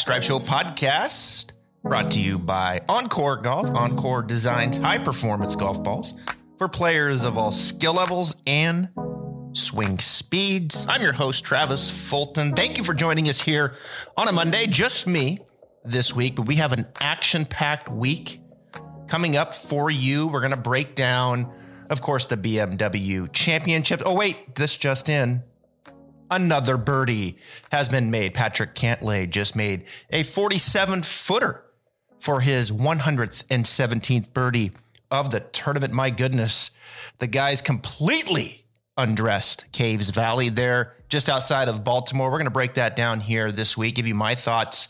Stripe Show podcast brought to you by OnCore Golf. OnCore designs high performance golf balls for players of all skill levels and swing speeds. I'm your host, Travis Fulton. Thank you for joining us here on a Monday. Just me this week, but we have an action packed week coming up for you. We're going to break down, of course, the BMW Championship. Oh, wait, this just in. Another birdie has been made. Patrick Cantlay just made a 47 footer for his 117th birdie of the tournament. My goodness, the guy's completely undressed Caves Valley there just outside of Baltimore. We're going to break that down here this week, give you my thoughts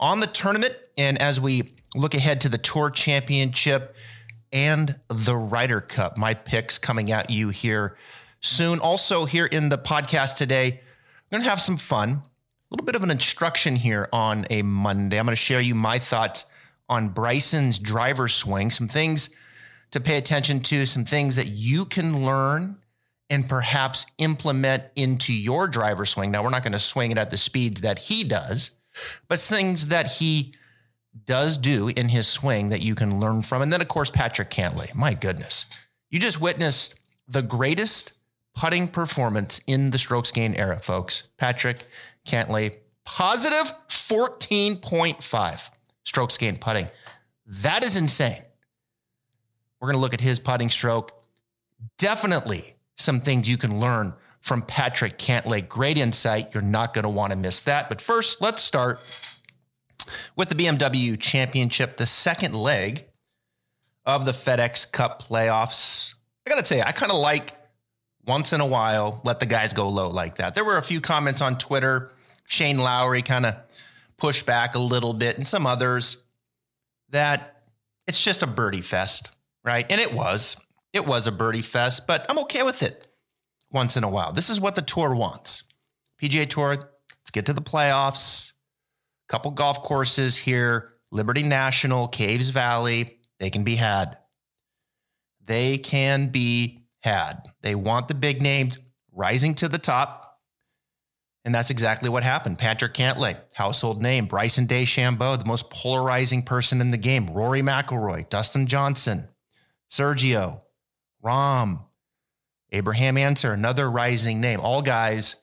on the tournament. And as we look ahead to the Tour Championship and the Ryder Cup, my picks coming at you here soon. Also, here in the podcast today, we're going to have some fun. A little bit of an instruction here on a Monday. I'm going to share you my thoughts on Bryson's driver swing, some things to pay attention to, some things that you can learn and perhaps implement into your driver swing. Now, we're not going to swing it at the speeds that he does, but things that he does do in his swing that you can learn from. And then, of course, Patrick Cantlay. My goodness. You just witnessed the greatest putting performance in the strokes gain era, folks. Patrick Cantlay, positive 14.5 strokes gain putting. That is insane. We're going to look at his putting stroke. Definitely some things you can learn from Patrick Cantlay. Great insight. You're not going to want to miss that. But first, let's start with the BMW Championship, the second leg of the FedEx Cup playoffs. I got to tell you, I kind of like once in a while let the guys go low like that. There were a few comments on Twitter. Shane Lowry kind of pushed back a little bit, and some others that it's just a birdie fest, right? And it was. It was a birdie fest, but I'm okay with it once in a while. This is what the tour wants. PGA Tour, let's get to the playoffs. Couple golf courses here, Liberty National, Caves Valley, they can be had. They can be had. They want the big names rising to the top. And that's exactly what happened. Patrick Cantlay, household name. Bryson DeChambeau, the most polarizing person in the game. Rory McIlroy, Dustin Johnson, Sergio, Rahm, Abraham Ancer, another rising name. All guys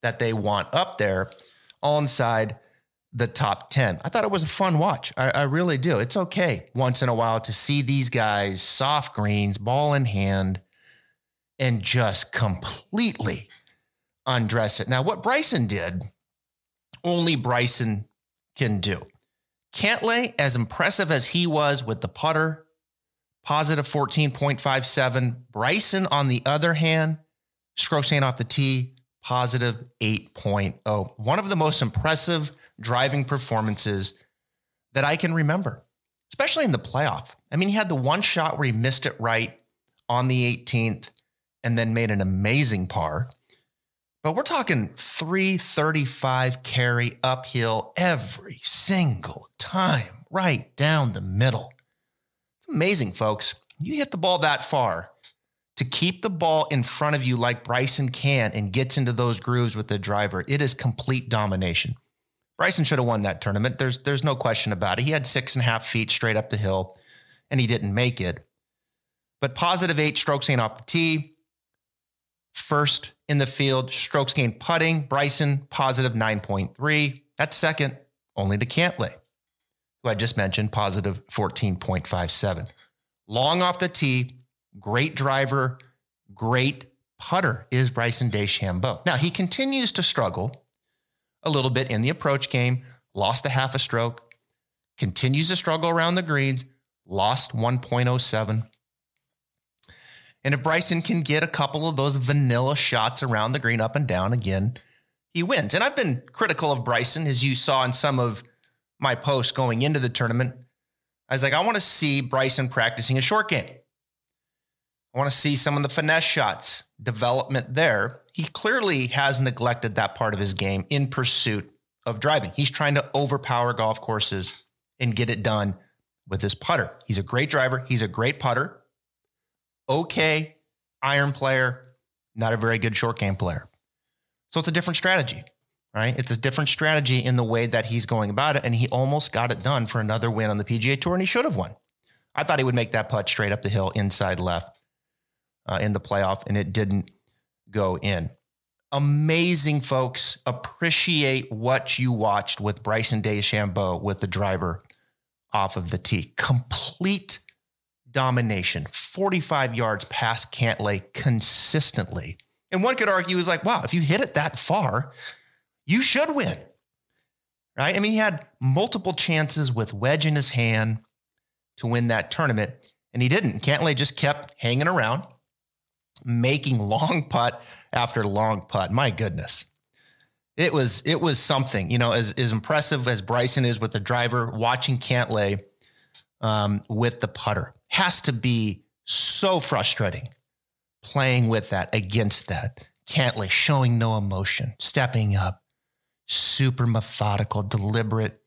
that they want up there, all inside the top 10. I thought it was a fun watch. I, I really do. It's okay once in a while to see these guys, soft greens, ball in hand, and just completely undress it. Now, what Bryson did, only Bryson can do. Cantlay, as impressive as he was with the putter, positive 14.57. Bryson, on the other hand, strokes gained off the tee, positive 8.0. One of the most impressive driving performances that I can remember, especially in the playoff. I mean, he had the one shot where he missed it right on the 18th and then made an amazing par. But we're talking 335 carry uphill every single time, right down the middle. It's amazing, folks. You hit the ball that far to keep the ball in front of you like Bryson can and gets into those grooves with the driver. It is complete domination. Bryson should have won that tournament. There's there's no question about it. He had six and a half feet straight up the hill, and he didn't make it. But positive eight strokes gained off the tee. First in the field, strokes gained putting. Bryson positive 9.3. That's second, only to Cantlay, who I just mentioned, positive 14.57. Long off the tee, great driver, great putter is Bryson DeChambeau. Now he continues to struggle a little bit in the approach game, lost a half a stroke, continues to struggle around the greens, lost 1.07. And if Bryson can get a couple of those vanilla shots around the green up and down again, he wins. And I've been critical of Bryson, as you saw in some of my posts going into the tournament. I was like, I want to see Bryson practicing a short game. I want to see some of the finesse shots, development there. He clearly has neglected that part of his game in pursuit of driving. He's trying to overpower golf courses and get it done with his putter. He's a great driver, he's a great putter. Okay, iron player, not a very good short game player. So it's a different strategy. right? It's a different strategy in the way that he's going about it. And he almost got it done for another win on the PGA Tour, and he should have won. I thought he would make that putt straight up the hill, inside left uh, in the playoff, and it didn't go in. Amazing, folks. Appreciate what you watched with Bryson DeChambeau with the driver off of the tee. Complete domination, 45 yards past Cantlay consistently. And one could argue is like, wow, if you hit it that far, you should win. Right? I mean, he had multiple chances with wedge in his hand to win that tournament, and he didn't. Cantlay just kept hanging around, making long putt after long putt. My goodness. It was it was something, you know, as, as impressive as Bryson is with the driver, watching Cantlay um, with the putter has to be so frustrating playing with that against that. Cantlay showing no emotion, stepping up, super methodical, deliberate,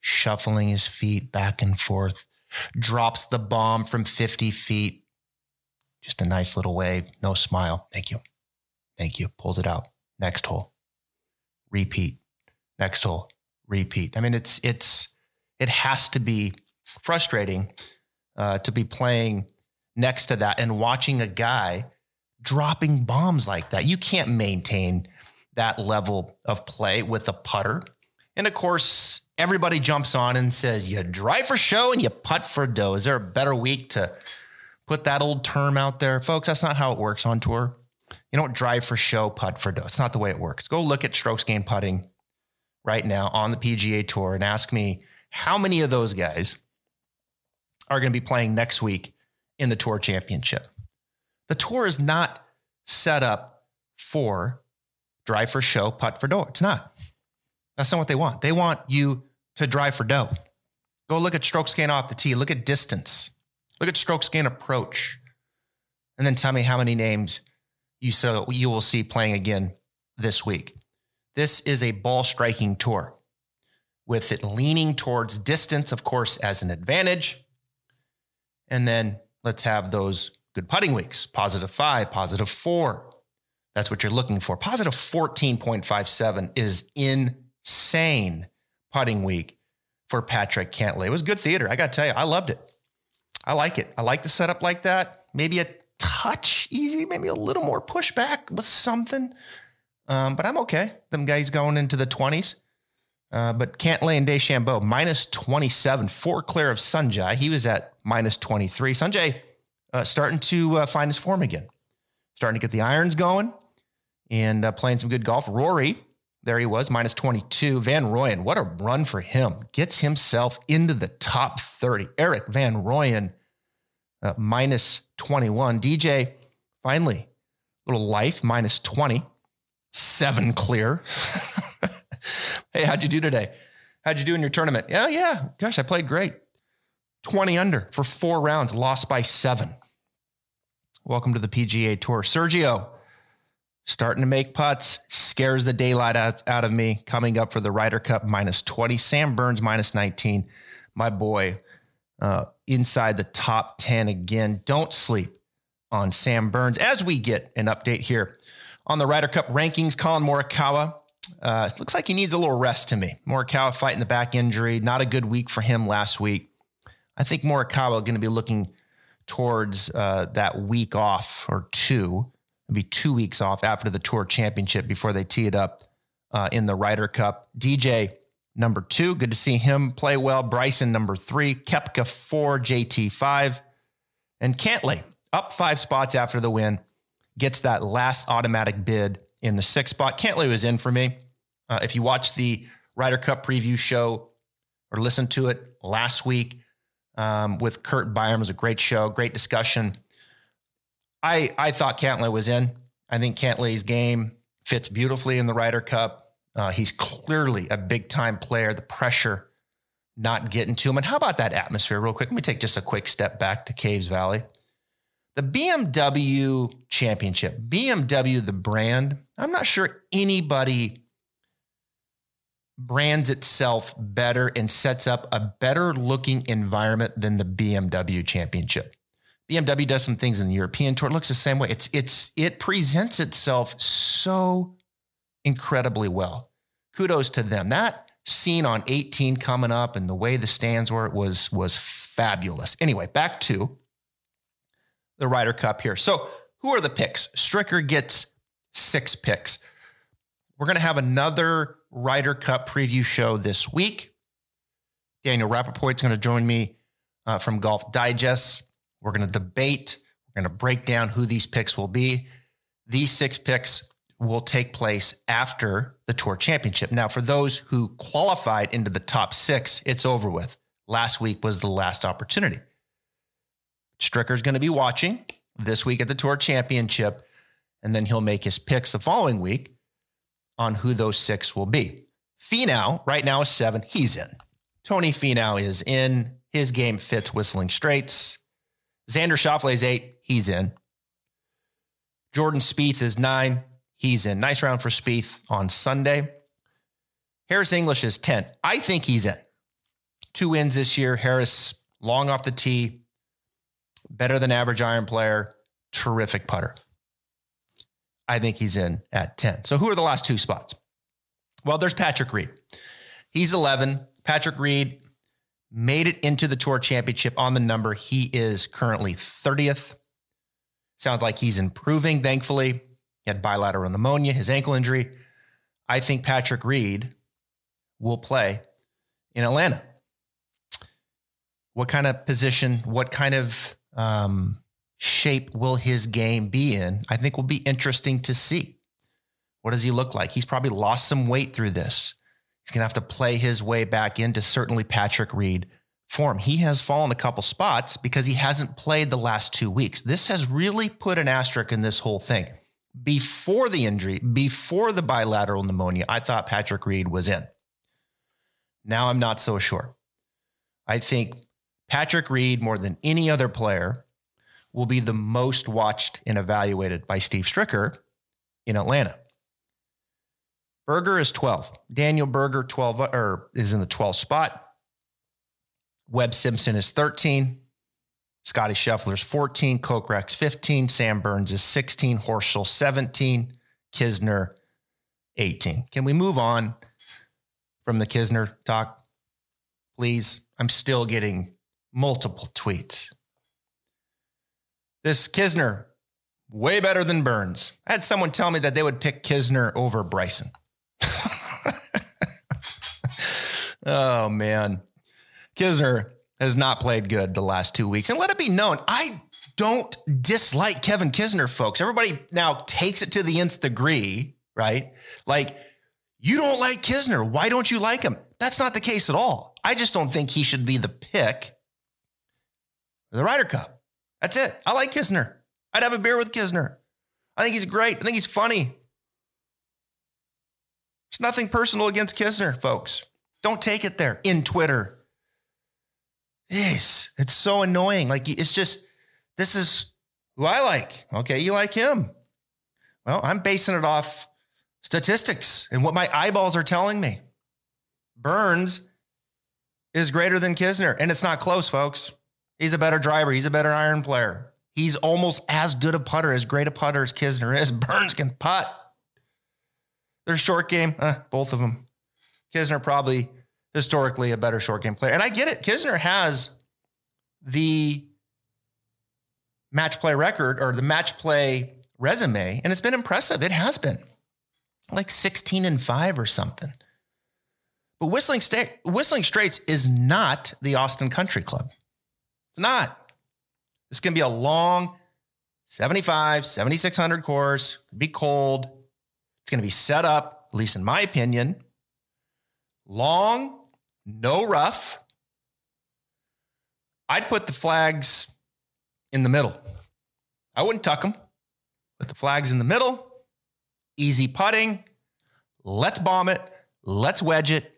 shuffling his feet back and forth, drops the bomb from 50 feet. Just a nice little wave, no smile. Thank you. Thank you. Pulls it out. Next hole. Repeat. Next hole. Repeat. I mean, it's, it's, it has to be frustrating uh, to be playing next to that and watching a guy dropping bombs like that. You can't maintain that level of play with a putter. And of course, everybody jumps on and says, you drive for show and you putt for dough. Is there a better week to put that old term out there? Folks, that's not how it works on tour. You don't drive for show, putt for dough. It's not the way it works. Go look at strokes gained putting right now on the PGA Tour and ask me how many of those guys are going to be playing next week in the Tour Championship. The Tour is not set up for drive for show, putt for dough. It's not. That's not what they want. They want you to drive for dough. Go look at stroke gain off the tee. Look at distance. Look at stroke gain approach. And then tell me how many names you so you will see playing again this week. This is a ball striking tour with it leaning towards distance, of course, as an advantage. And then let's have those good putting weeks positive five, positive four. That's what you're looking for. Positive 14.57 is insane putting week for Patrick Cantlay. It was good theater. I got to tell you, I loved it. I like it. I like the setup like that. Maybe a touch easy, maybe a little more pushback with something. Um, but I'm okay. Them guys going into the 20s. Uh, but Cantlay and DeChambeau, minus 27, four clear of Sungjae. He was at minus 23. Sungjae uh, starting to uh, find his form again, starting to get the irons going and uh, playing some good golf. Rory, there he was, minus 22. Van Rooyen, what a run for him. Gets himself into the top 30. Erik Van Rooyen, uh, minus 21. DJ, finally, a little life, minus 20. Seven clear. hey, how'd you do today? How'd you do in your tournament? Yeah, yeah. Gosh, I played great. 20 under for four rounds, lost by seven. Welcome to the PGA Tour. Sergio, starting to make putts, scares the daylight out, out of me. Coming up for the Ryder Cup, minus 20. Sam Burns, minus 19. My boy, uh, inside the top 10 again. Don't sleep on Sam Burns as we get an update here on the Ryder Cup rankings. Collin Morikawa uh, looks like he needs a little rest to me. Morikawa fighting the back injury. Not a good week for him last week. I think Morikawa going to be looking towards uh, that week off or two, maybe two weeks off after the Tour Championship before they tee it up uh, in the Ryder Cup. DJ number two, good to see him play well. Bryson number three, Koepka four, JT five, and Cantlay up five spots after the win gets that last automatic bid in the sixth spot. Cantlay was in for me. Uh, if you watched the Ryder Cup preview show or listened to it last week um, with Curt Byrum, it was a great show, great discussion. I I thought Cantlay was in. I think Cantlay's game fits beautifully in the Ryder Cup. Uh, he's clearly a big time player. The pressure not getting to him. And how about that atmosphere, real quick? Let me take just a quick step back to Caves Valley. The BMW Championship, BMW, the brand, I'm not sure anybody brands itself better and sets up a better looking environment than the BMW Championship. BMW does some things in the European tour. It looks the same way. It's it's it presents itself so incredibly well. kudos to them. That scene on 18 coming up and the way the stands were was was fabulous. Anyway, back to the Ryder Cup here. So, who are the picks? Stricker gets six picks. We're going to have another Ryder Cup preview show this week. Daniel Rapaport is going to join me uh, from Golf Digest. We're going to debate. We're going to break down who these picks will be. These six picks will take place after the Tour Championship. Now, for those who qualified into the top six, it's over with. Last week was the last opportunity. Stricker's going to be watching this week at the Tour Championship, and then he'll make his picks the following week on who those six will be. Finau, right now, is seven. He's in. Tony Finau is in. His game fits Whistling Straits. Xander Schauffele is eight. He's in. Jordan Spieth is nine. He's in. Nice round for Spieth on Sunday. Harris English is 10. I think he's in. Two wins this year. Harris long off the tee, better than average iron player, terrific putter. I think he's in at 10. So who are the last two spots? Well, there's Patrick Reed. He's 11. Patrick Reed made it into the Tour Championship on the number. He is currently 30th. Sounds like he's improving, thankfully. He had bilateral pneumonia, his ankle injury. I think Patrick Reed will play in Atlanta. What kind of position, what kind of um, shape will his game be in? I think will be interesting to see. What does he look like? He's probably lost some weight through this. He's going to have to play his way back into certainly Patrick Reed form. He has fallen a couple spots because he hasn't played the last two weeks. This has really put an asterisk in this whole thing before the injury, before the bilateral pneumonia, I thought Patrick Reed was in. Now I'm not so sure. I think Patrick Reed, more than any other player, will be the most watched and evaluated by Steve Stricker in Atlanta. Berger is 12. Daniel Berger 12 or is in the 12th spot. Webb Simpson is 13. Scotty Scheffler's 14, Kokrak's 15, Sam Burns is 16, Horschel 17, Kisner 18. Can we move on from the Kisner talk? Please. I'm still getting multiple tweets. This Kisner, way better than Burns. I had someone tell me that they would pick Kisner over Bryson. oh, man. Kisner has not played good the last two weeks. And let it be known, I don't dislike Kevin Kisner, folks. Everybody now takes it to the nth degree, right? Like, you don't like Kisner. Why don't you like him? That's not the case at all. I just don't think he should be the pick for the Ryder Cup. That's it. I like Kisner. I'd have a beer with Kisner. I think he's great. I think he's funny. It's nothing personal against Kisner, folks. Don't take it there in Twitter Yes, it's so annoying. Like it's just this is who I like. Okay, you like him. Well, I'm basing it off statistics and what my eyeballs are telling me. Burns is greater than Kisner, and it's not close, folks. He's a better driver. He's a better iron player. He's almost as good a putter, as great a putter as Kisner is. Burns can putt. Their short game, uh, both of them. Kisner probably historically a better short game player. And I get it. Kisner has the match play record or the match play resume, and it's been impressive. It has been like 16 and 5 or something. But Whistling, Sta- Whistling Straits is not the Austin Country Club. It's not. It's going to be a long 75, 7,600 course, be cold. It's going to be set up, at least in my opinion, long no rough. I'd put the flags in the middle. I wouldn't tuck them. Put the flags in the middle. Easy putting. Let's bomb it. Let's wedge it.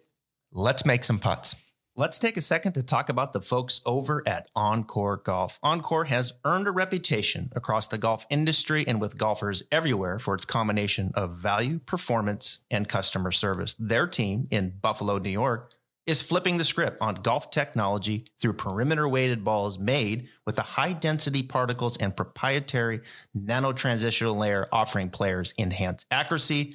Let's make some putts. Let's take a second to talk about the folks over at OnCore Golf. OnCore has earned a reputation across the golf industry and with golfers everywhere for its combination of value, performance, and customer service. Their team in Buffalo, New York is flipping the script on golf technology through perimeter weighted balls made with the high density particles and proprietary nano transitional layer offering players enhanced accuracy,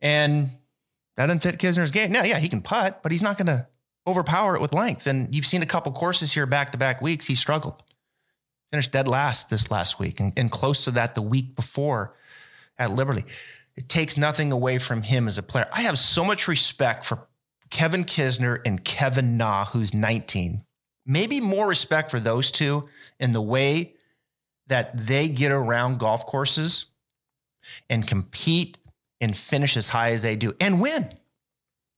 And that didn't fit Kisner's game. Now, yeah, he can putt, but he's not going to overpower it with length. And you've seen a couple courses here back to back weeks. He struggled. Finished dead last this last week and, and close to that the week before at Liberty. It takes nothing away from him as a player. I have so much respect for Kevin Kisner and Kevin Na, who's 19. Maybe more respect for those two in the way that they get around golf courses and compete and finish as high as they do and win.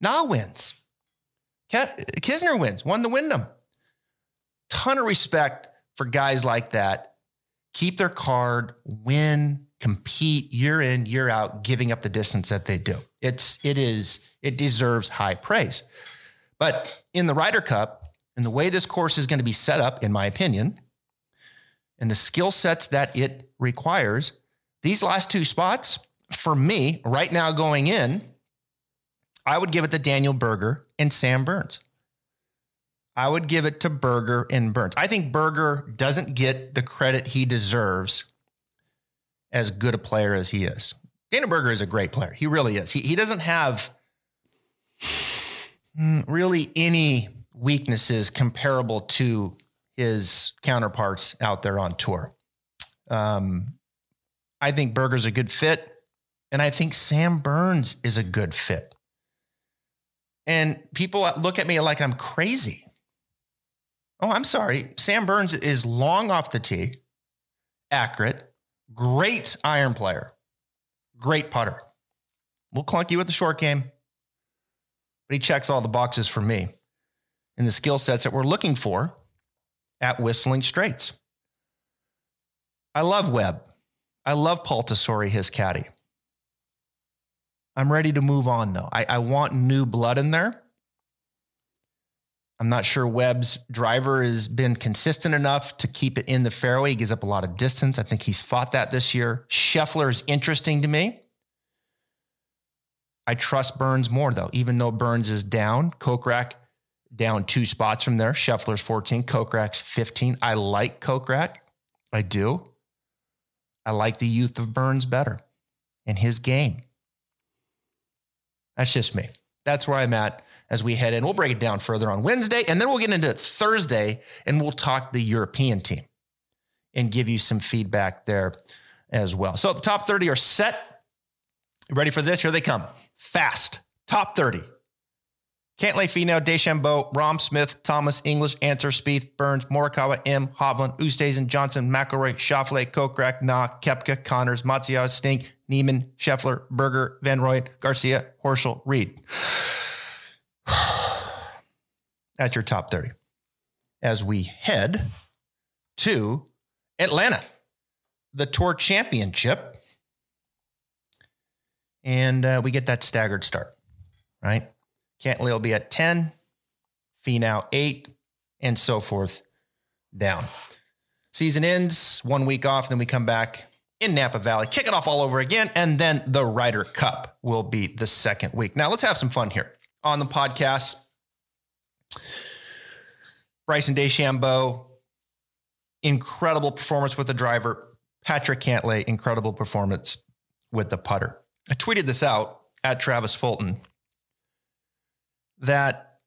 Na wins. Kisner wins, won the Wyndham. Ton of respect for guys like that. Keep their card, win, compete year in, year out, giving up the distance that they do. It's it is it deserves high praise. But in the Ryder Cup, and the way this course is going to be set up, in my opinion, and the skill sets that it requires, these last two spots for me, right now going in, I would give it to Daniel Berger and Sam Burns. I would give it to Berger and Burns. I think Berger doesn't get the credit he deserves as good a player as he is. Daniel Berger is a great player. He really is. He, he doesn't have really any weaknesses comparable to his counterparts out there on tour. Um, I think Berger's a good fit. And I think Sam Burns is a good fit. And people look at me like I'm crazy. Oh, I'm sorry. Sam Burns is long off the tee, accurate, great iron player, great putter. A little clunky with the short game, but he checks all the boxes for me and the skill sets that we're looking for at Whistling Straits. I love Webb. I love Paul Tesori, his caddy. I'm ready to move on though. I, I want new blood in there. I'm not sure Webb's driver has been consistent enough to keep it in the fairway. He gives up a lot of distance. I think he's fought that this year. Scheffler is interesting to me. I trust Burns more though, even though Burns is down. Kokrak down two spots from there. Scheffler's 14, Kokrak's 15. I like Kokrak. I do. I like the youth of Burns better and his game. That's just me. That's where I'm at as we head in. We'll break it down further on Wednesday, and then we'll get into Thursday and we'll talk the European team and give you some feedback there as well. So the top 30 are set. Ready for this? Here they come. Fast. Top 30. Cantlay, Finau, DeChambeau, Rahm Smith, Thomas, English, Ancer, Spieth, Burns, Morikawa, Im, Hovland, Oosthuizen, Johnson, McIlroy, Schauffele, Kokrak, Na, Koepka, Conners, Matsuyama, Cink, Niemann, Scheffler, Berger, Van Rooyen, Garcia, Horschel, Reed. That's your top 30. As we head to Atlanta, the Tour Championship. And uh, we get that staggered start, right? Cantlay will be at 10, Finau 8, and so forth down. Season ends, one week off, then we come back in Napa Valley, kick it off all over again, and then the Ryder Cup will be the second week. Now, let's have some fun here on the podcast. Bryson DeChambeau, incredible performance with the driver. Patrick Cantlay, incredible performance with the putter. I tweeted this out at Travis Fulton that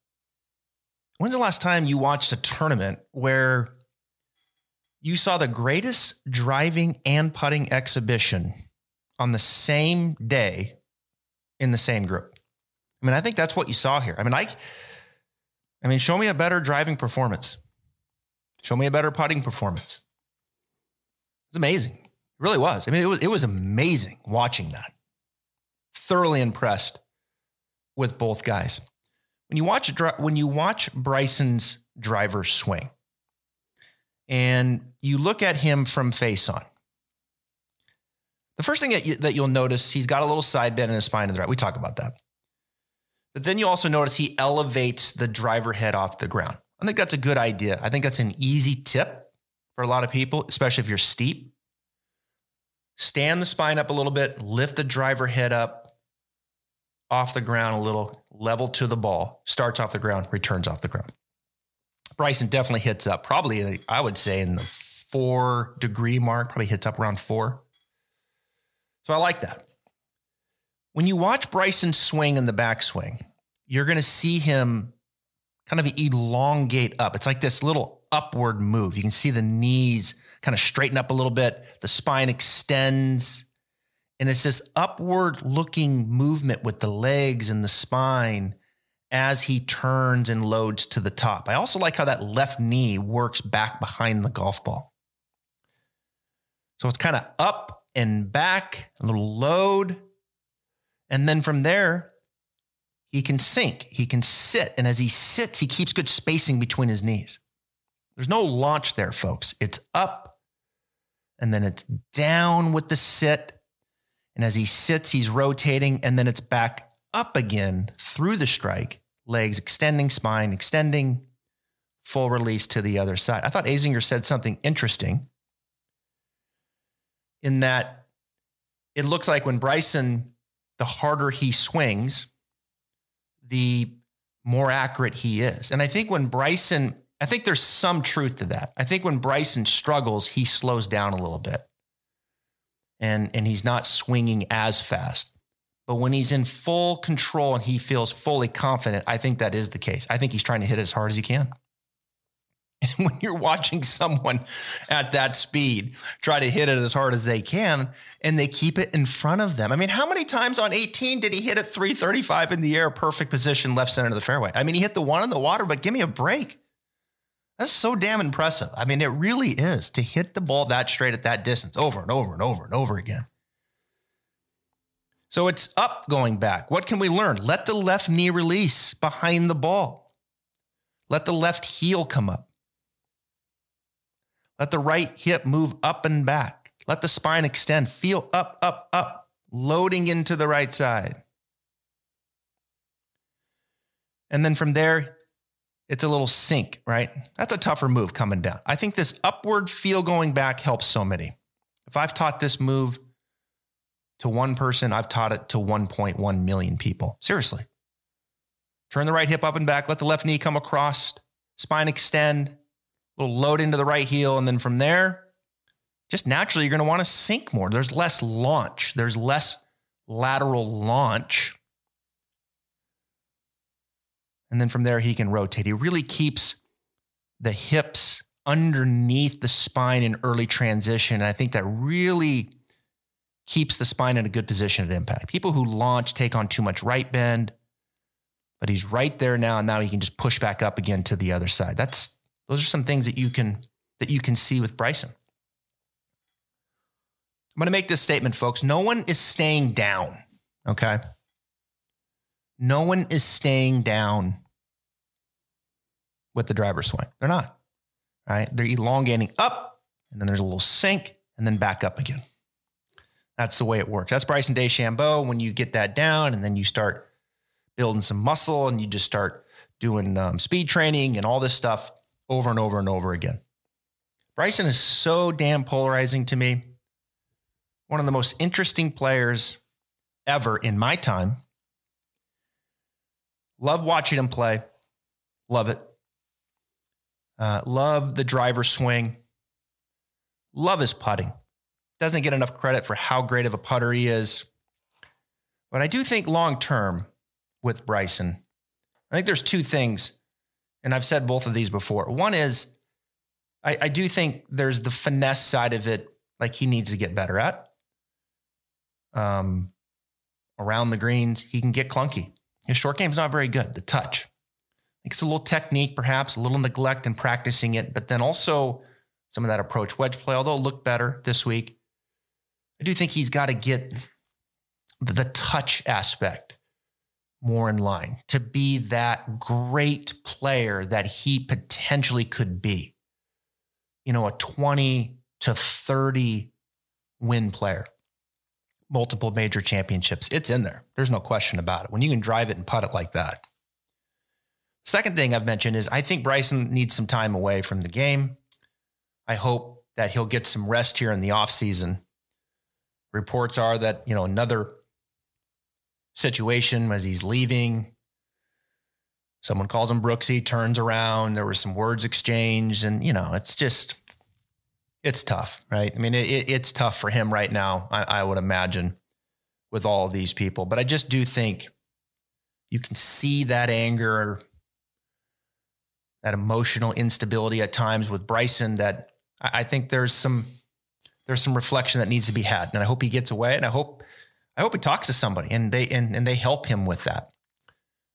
when's the last time you watched a tournament where you saw the greatest driving and putting exhibition on the same day in the same group? I mean, I think that's what you saw here. I mean, I, I mean, show me a better driving performance. Show me a better putting performance. It's amazing. It really was. I mean, it was it was amazing watching that. Thoroughly impressed with both guys. When you watch when you watch Bryson's driver swing, and you look at him from face on, The first thing that, you, that you'll notice, he's got a little side bend in his spine to the right. We talk about that. But then you also notice he elevates the driver head off the ground. I think that's a good idea. I think that's an easy tip for a lot of people, especially if you're steep. Stand the spine up a little bit, lift the driver head up off the ground a little, level to the ball, starts off the ground, returns off the ground. Bryson definitely hits up, probably, I would say, in the four degree mark, probably hits up around four. So I like that. When you watch Bryson swing in the backswing, you're going to see him kind of elongate up. It's like this little upward move. You can see the knees kind of straighten up a little bit, the spine extends. And it's this upward looking movement with the legs and the spine as he turns and loads to the top. I also like how that left knee works back behind the golf ball. So it's kind of up and back, a little load. And then from there, he can sink, he can sit. And as he sits, he keeps good spacing between his knees. There's no launch there, folks. It's up and then it's down with the sit. And as he sits, he's rotating and then it's back up again through the strike, legs extending, spine extending, full release to the other side. I thought Azinger said something interesting in that it looks like when Bryson, the harder he swings, the more accurate he is. And I think when Bryson, I think there's some truth to that. I think when Bryson struggles, he slows down a little bit. And and he's not swinging as fast. But when he's in full control and he feels fully confident, I think that is the case. I think he's trying to hit as hard as he can. And when you're watching someone at that speed try to hit it as hard as they can and they keep it in front of them. I mean, how many times on 18 did he hit it 335 in the air, perfect position, left center of the fairway? I mean, he hit the one in the water, but give me a break. That's so damn impressive. I mean, it really is to hit the ball that straight at that distance over and over and over and over again. So it's up going back. What can we learn? Let the left knee release behind the ball. Let the left heel come up. Let the right hip move up and back. Let the spine extend. Feel up, up, up, loading into the right side. And then from there, it's a little sink, right? That's a tougher move coming down. I think this upward feel going back helps so many. If I've taught this move to one person, I've taught it to 1.1 million people. Seriously. Turn the right hip up and back, let the left knee come across, spine extend, little load into the right heel. And then from there, just naturally, you're going to want to sink more. There's less launch, there's less lateral launch. And then from there, he can rotate. He really keeps the hips underneath the spine in early transition. And I think that really keeps the spine in a good position at impact. People who launch take on too much right bend, but he's right there now. And now he can just push back up again to the other side. That's those are some things that you can that you can see with Bryson. I'm going to make this statement, folks. No one is staying down. Okay. No one is staying down with the driver swing. They're not. Right? They're elongating up, and then there's a little sink, and then back up again. That's the way it works. That's Bryson DeChambeau. When you get that down, and then you start building some muscle, and you just start doing um, speed training and all this stuff, over and over and over again. Bryson is so damn polarizing to me. One of the most interesting players ever in my time. Love watching him play. Love it. Uh, love the driver swing. Love his putting. Doesn't get enough credit for how great of a putter he is. But I do think long term with Bryson, I think there's two things and I've said both of these before. One is I, I do think there's the finesse side of it, like he needs to get better at. Um, around the greens, he can get clunky. His short game's not very good. The touch, I think it's a little technique, perhaps a little neglect in practicing it, but then also some of that approach wedge play. Although it looked better this week, I do think he's got to get the touch aspect more in line to be that great player that he potentially could be. You know, a 20 to 30 win player. Multiple major championships. It's in there. There's no question about it. When you can drive it and putt it like that. Second thing I've mentioned is I think Bryson needs some time away from the game. I hope that he'll get some rest here in the offseason. Reports are that, you know, another situation as he's leaving, someone calls him Brooksy, turns around, there were some words exchanged, and you know, it's just it's tough, right? I mean, it, it's tough for him right now, I, I would imagine, with all these people. But I just do think you can see that anger, that emotional instability at times with Bryson. That I, I think there's some there's some reflection that needs to be had, and I hope he gets away, and I hope I hope he talks to somebody and they and, and they help him with that.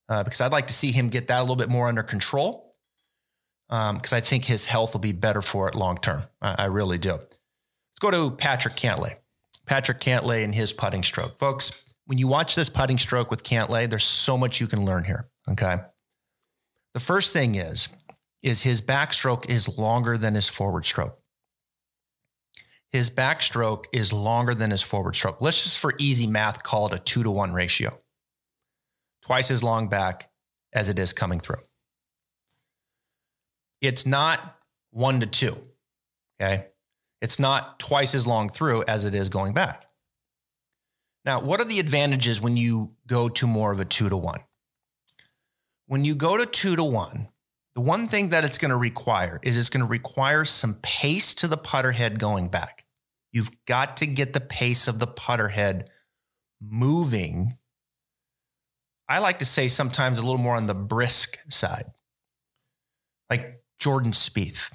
Uh, because I'd like to see him get that a little bit more under control because um, I think his health will be better for it long term. I, I, really do. Let's go to Patrick Cantlay. Patrick Cantlay and his putting stroke. Folks, when you watch this putting stroke with Cantlay, there's so much you can learn here. Okay. The first thing is, is his backstroke is longer than his forward stroke. His backstroke is longer than his forward stroke. Let's just for easy math call it a two to one ratio. Twice as long back as it is coming through it's not one to two. Okay. It's not twice as long through as it is going back. Now, what are the advantages when you go to more of a two to one? When you go to two to one, the one thing that it's going to require is it's going to require some pace to the putter head going back. You've got to get the pace of the putter head moving. I like to say sometimes a little more on the brisk side. Like Jordan Spieth.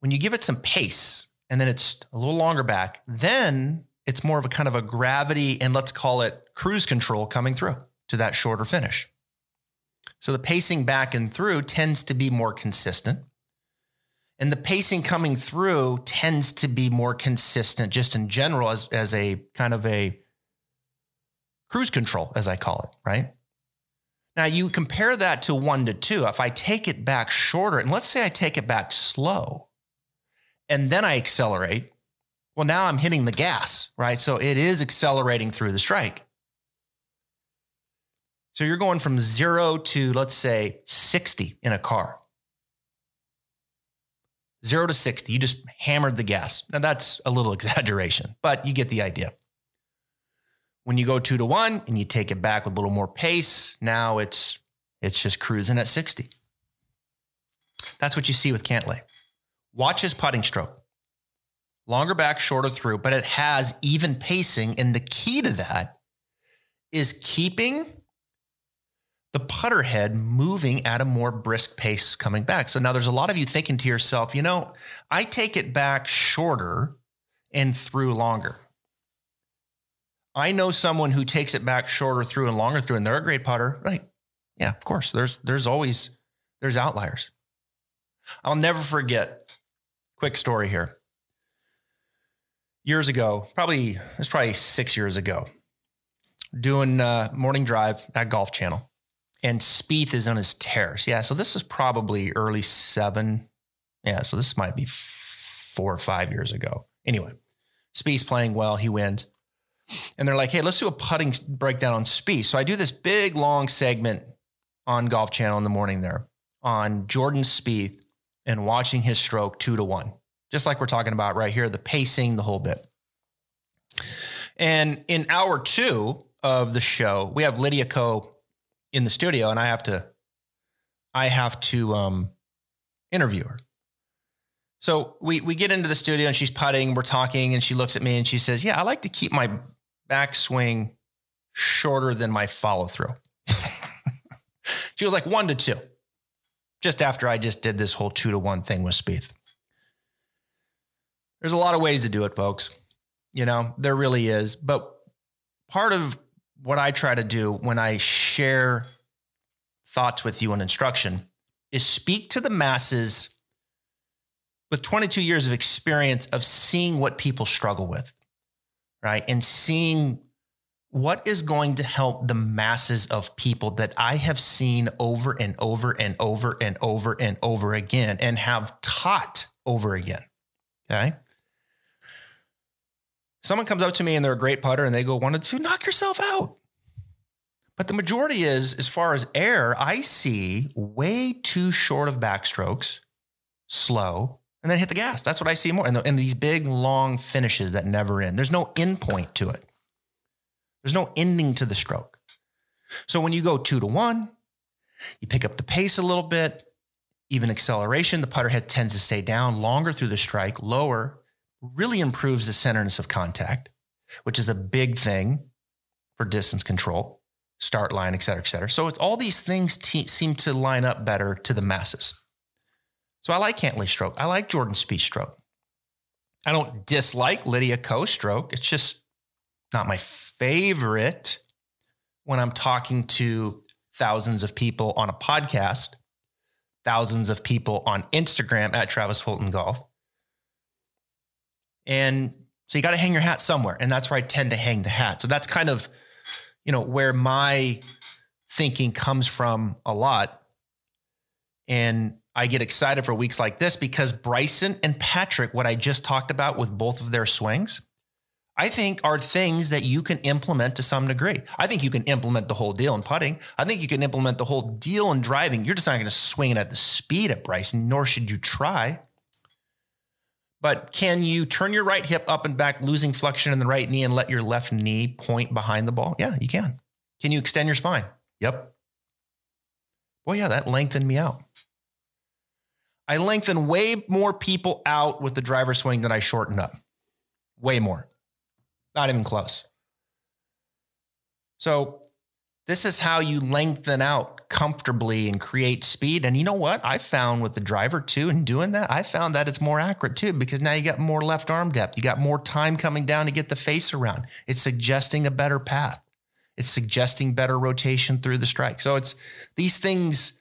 When you give it some pace and then it's a little longer back, then it's more of a kind of a gravity and let's call it cruise control coming through to that shorter finish. So the pacing back and through tends to be more consistent. And the pacing coming through tends to be more consistent just in general as, as a kind of a cruise control, as I call it, right? Now you compare that to one to two. If I take it back shorter, and let's say I take it back slow, and then I accelerate, well, now I'm hitting the gas, right? So it is accelerating through the strike. So you're going from zero to, let's say, 60 in a car. Zero to 60, you just hammered the gas. Now that's a little exaggeration, but you get the idea. When you go two to one and you take it back with a little more pace, now it's it's just cruising at 60. That's what you see with Cantlay. Watch his putting stroke. Longer back, shorter through, but it has even pacing. And the key to that is keeping the putter head moving at a more brisk pace coming back. So now there's a lot of you thinking to yourself, you know, I take it back shorter and through longer. I know someone who takes it back shorter through and longer through, and they're a great putter. Right. Yeah, of course. There's there's always there's outliers. I'll never forget. Quick story here. Years ago, probably it's probably six years ago, doing uh, morning drive at Golf Channel, and Spieth is on his terrace. Yeah, so this is probably early seven. Yeah, so this might be four or five years ago. Anyway, Spieth's playing well. He wins and they're like, hey, let's do a putting breakdown on Spieth. So I do this big long segment on Golf Channel in the morning there on Jordan Spieth and watching his stroke two to one, just like we're talking about right here, the pacing, the whole bit. And in hour two of the show, we have Lydia Ko in the studio, and I have to, I have to um, interview her. So we we get into the studio and she's putting, we're talking, and she looks at me and she says, "Yeah, I like to keep my backswing shorter than my follow through. she was like one to two, just after I just did this whole two to one thing with Spieth. There's a lot of ways to do it, folks. You know, there really is. But part of what I try to do when I share thoughts with you on instruction is speak to the masses with 22 years of experience of seeing what people struggle with right? And seeing what is going to help the masses of people that I have seen over and over and over and over and over again and have taught over again. Okay. Someone comes up to me and they're a great putter and they go one or two, knock yourself out. But the majority is, as far as air, I see way too short of backstrokes, slow, and then hit the gas. That's what I see more. And, the, and these big, long finishes that never end. There's no end point to it. There's no ending to the stroke. So when you go two to one, you pick up the pace a little bit, even acceleration. The putter head tends to stay down longer through the strike, lower, really improves the centerness of contact, which is a big thing for distance control, start line, et cetera, et cetera. So it's all these things te- seem to line up better to the masses. So I like Cantlay stroke. I like Jordan Spieth stroke. I don't dislike Lydia Ko stroke. It's just not my favorite when I'm talking to thousands of people on a podcast, thousands of people on Instagram at Travis Fulton Golf. And so you got to hang your hat somewhere. And that's where I tend to hang the hat. So that's kind of, you know, where my thinking comes from a lot. And I get excited for weeks like this because Bryson and Patrick, what I just talked about with both of their swings, I think are things that you can implement to some degree. I think you can implement the whole deal in putting. I think you can implement the whole deal in driving. You're just not going to swing it at the speed at Bryson, nor should you try. But can you turn your right hip up and back, losing flexion in the right knee, and let your left knee point behind the ball? Yeah, you can. Can you extend your spine? Yep. Boy, yeah, that lengthened me out. I lengthen way more people out with the driver swing than I shorten up. Way more. Not even close. So, this is how you lengthen out comfortably and create speed. And you know what? I found with the driver too, and doing that, I found that it's more accurate too, because now you got more left arm depth. You got more time coming down to get the face around. It's suggesting a better path. It's suggesting better rotation through the strike. So it's these things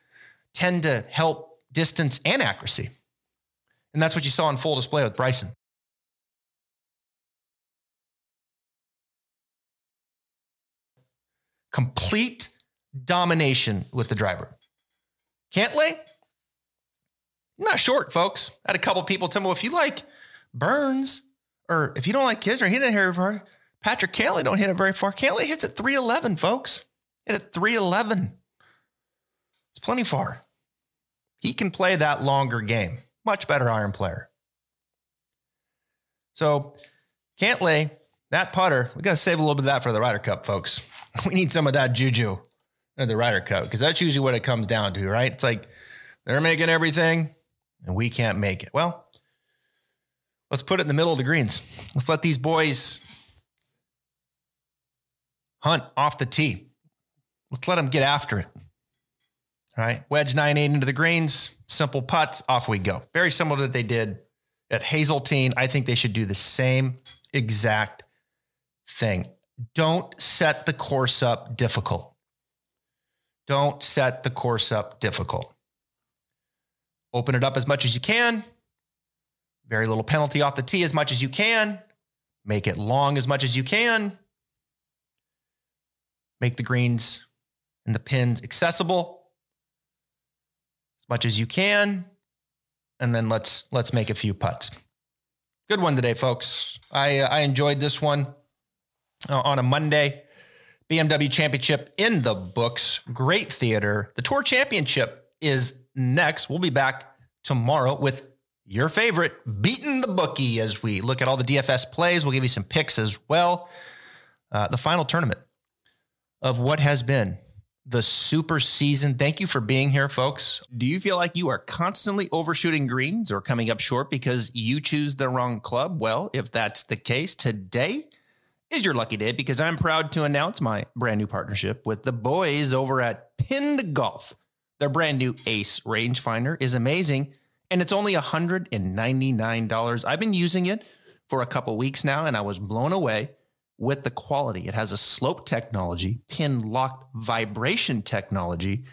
tend to help distance and accuracy. And that's what you saw in full display with Bryson. complete domination with the driver. Cantlay, not short, folks. I had a couple people tell me, well, if you like Burns, or if you don't like Kisner, he didn't hit it very far. Patrick Cantlay don't hit it very far. Cantlay hits at 311, folks. Hit at 311. It's plenty far. He can play that longer game. Much better iron player. So Cantlay, that putter, we got to save a little bit of that for the Ryder Cup, folks. we need some of that juju in the Ryder Cup because that's usually what it comes down to, right? It's like they're making everything and we can't make it. Well, let's put it in the middle of the greens. Let's let these boys hunt off the tee. Let's let them get after it. Right. Wedge 9 8 into the greens, simple putts, off we go. Very similar to what they did at Hazeltine. I think they should do the same exact thing. Don't set the course up difficult. Don't set the course up difficult. Open it up as much as you can. Very little penalty off the tee as much as you can. Make it long as much as you can. Make the greens and the pins accessible as much as you can. And then let's let's make a few putts. Good one today, folks. I I enjoyed this one uh, on a Monday. BMW Championship in the books. Great theater. The Tour Championship is next. We'll be back tomorrow with your favorite, beating the bookie, as we look at all the DFS plays. We'll give you some picks as well. Uh, the final tournament of what has been the super season. Thank you for being here, folks. Do you feel like you are constantly overshooting greens or coming up short because you choose the wrong club? Well, if that's the case, today is your lucky day because I'm proud to announce my brand new partnership with the boys over at Pinned Golf. Their brand new Ace rangefinder is amazing and it's only $199. I've been using it for a couple weeks now and I was blown away with the quality. It has a slope technology, pin locked vibration technology.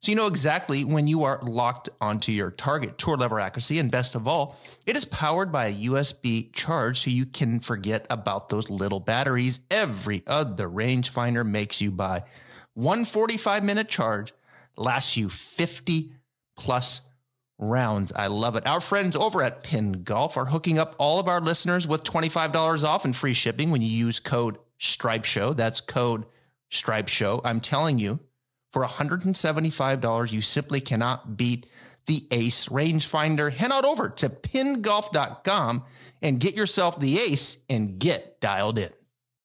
So you know exactly when you are locked onto your target tour level accuracy. And best of all, it is powered by a USB charge so you can forget about those little batteries every other rangefinder makes you buy. One 45 minute charge lasts you 50 plus rounds. I love it. Our friends over at Pinned Golf are hooking up all of our listeners with $25 off and free shipping when you use code Stripe Show. That's code Stripe Show. I'm telling you, for $175, you simply cannot beat the Ace rangefinder. Head on over to pinnedgolf.com and get yourself the Ace and get dialed in.